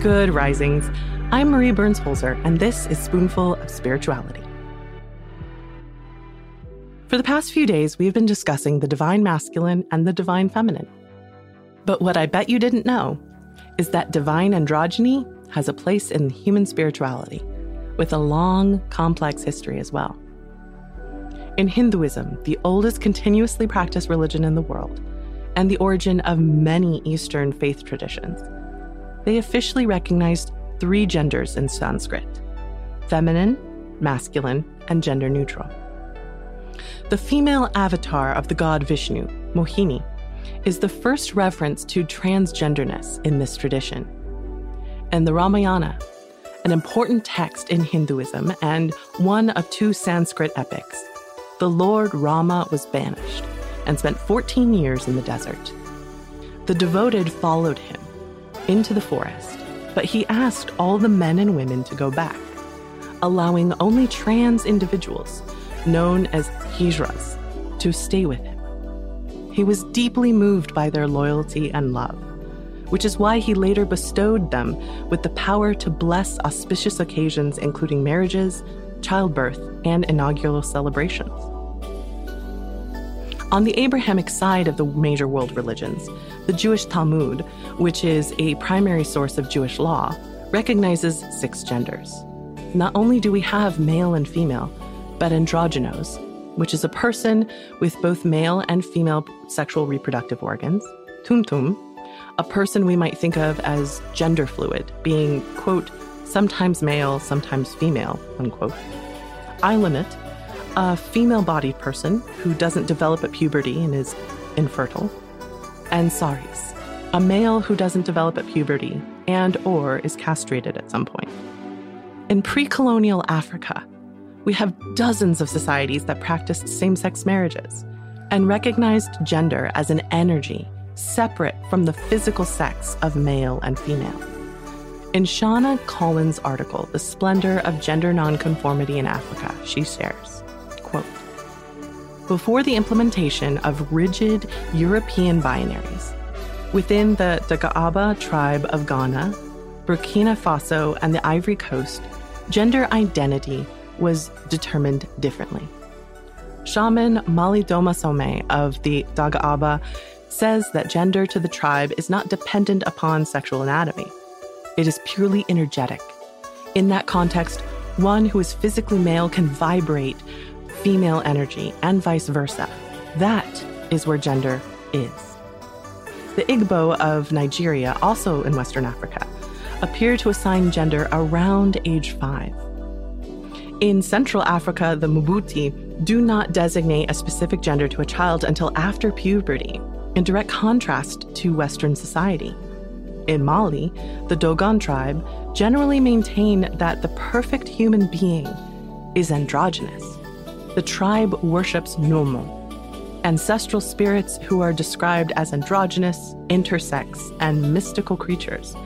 Good risings. I'm Marie Burns Holzer, and this is Spoonful of Spirituality. For the past few days, we've been discussing the divine masculine and the divine feminine. But what I bet you didn't know is that divine androgyny has a place in human spirituality, with a long, complex history as well. In Hinduism, the oldest continuously practiced religion in the world, and the origin of many Eastern faith traditions, they officially recognized three genders in Sanskrit feminine, masculine, and gender neutral. The female avatar of the god Vishnu, Mohini, is the first reference to transgenderness in this tradition. And the Ramayana, an important text in Hinduism and one of two Sanskrit epics, the Lord Rama was banished and spent 14 years in the desert. The devoted followed him into the forest but he asked all the men and women to go back, allowing only trans individuals, known as Hijras, to stay with him. He was deeply moved by their loyalty and love, which is why he later bestowed them with the power to bless auspicious occasions, including marriages, childbirth, and inaugural celebrations. On the Abrahamic side of the major world religions, the Jewish Talmud, which is a primary source of Jewish law, recognizes six genders. Not only do we have male and female, but androgynos, which is a person with both male and female sexual reproductive organs, tumtum, a person we might think of as gender fluid, being, quote, sometimes male, sometimes female, unquote. Eilinit, a female bodied person who doesn't develop at puberty and is infertile and saris, a male who doesn't develop at puberty and or is castrated at some point. In pre-colonial Africa, we have dozens of societies that practiced same-sex marriages and recognized gender as an energy separate from the physical sex of male and female. In Shauna Collins' article, The Splendor of Gender Nonconformity in Africa, she shares, before the implementation of rigid European binaries. Within the Dagaba tribe of Ghana, Burkina Faso, and the Ivory Coast, gender identity was determined differently. Shaman Malidoma Some of the Dagaba says that gender to the tribe is not dependent upon sexual anatomy. It is purely energetic. In that context, one who is physically male can vibrate female energy, and vice versa. That is where gender is. The Igbo of Nigeria, also in Western Africa, appear to assign gender around age five. In Central Africa, the Mbuti do not designate a specific gender to a child until after puberty, in direct contrast to Western society. In Mali, the Dogon tribe generally maintain that the perfect human being is androgynous. The tribe worships Nomo, ancestral spirits who are described as androgynous, intersex, and mystical creatures,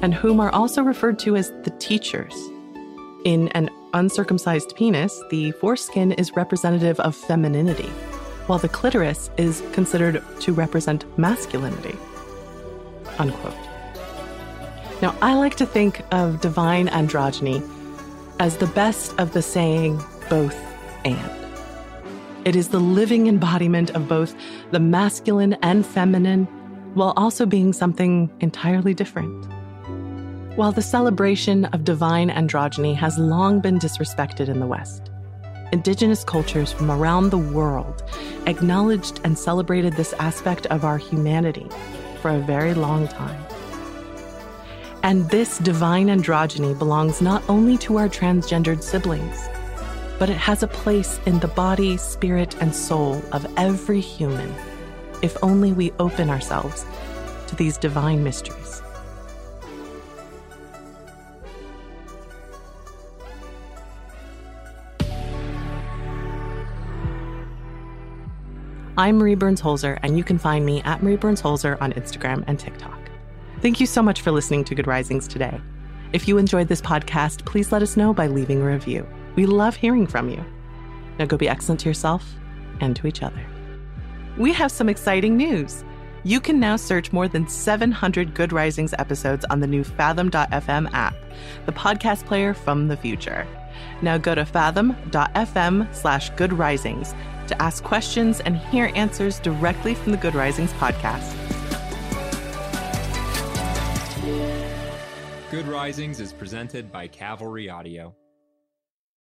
and whom are also referred to as the teachers. In an uncircumcised penis, the foreskin is representative of femininity, while the clitoris is considered to represent masculinity. Unquote. Now, I like to think of divine androgyny as the best of the saying both and. It is the living embodiment of both the masculine and feminine, while also being something entirely different. While the celebration of divine androgyny has long been disrespected in the West, indigenous cultures from around the world acknowledged and celebrated this aspect of our humanity for a very long time. And this divine androgyny belongs not only to our transgendered siblings, but it has a place in the body, spirit, and soul of every human, if only we open ourselves to these divine mysteries. I'm Marie Burns Holzer, and you can find me at Marie Burns Holzer on Instagram and TikTok. Thank you so much for listening to Good Risings today. If you enjoyed this podcast, please let us know by leaving a review. We love hearing from you. Now go be excellent to yourself and to each other. We have some exciting news. You can now search more than 700 Good Risings episodes on the new Fathom.fm app, the podcast player from the future. Now go to fathom.fm slash good risings to ask questions and hear answers directly from the Good Risings podcast. Good Risings is presented by Cavalry Audio.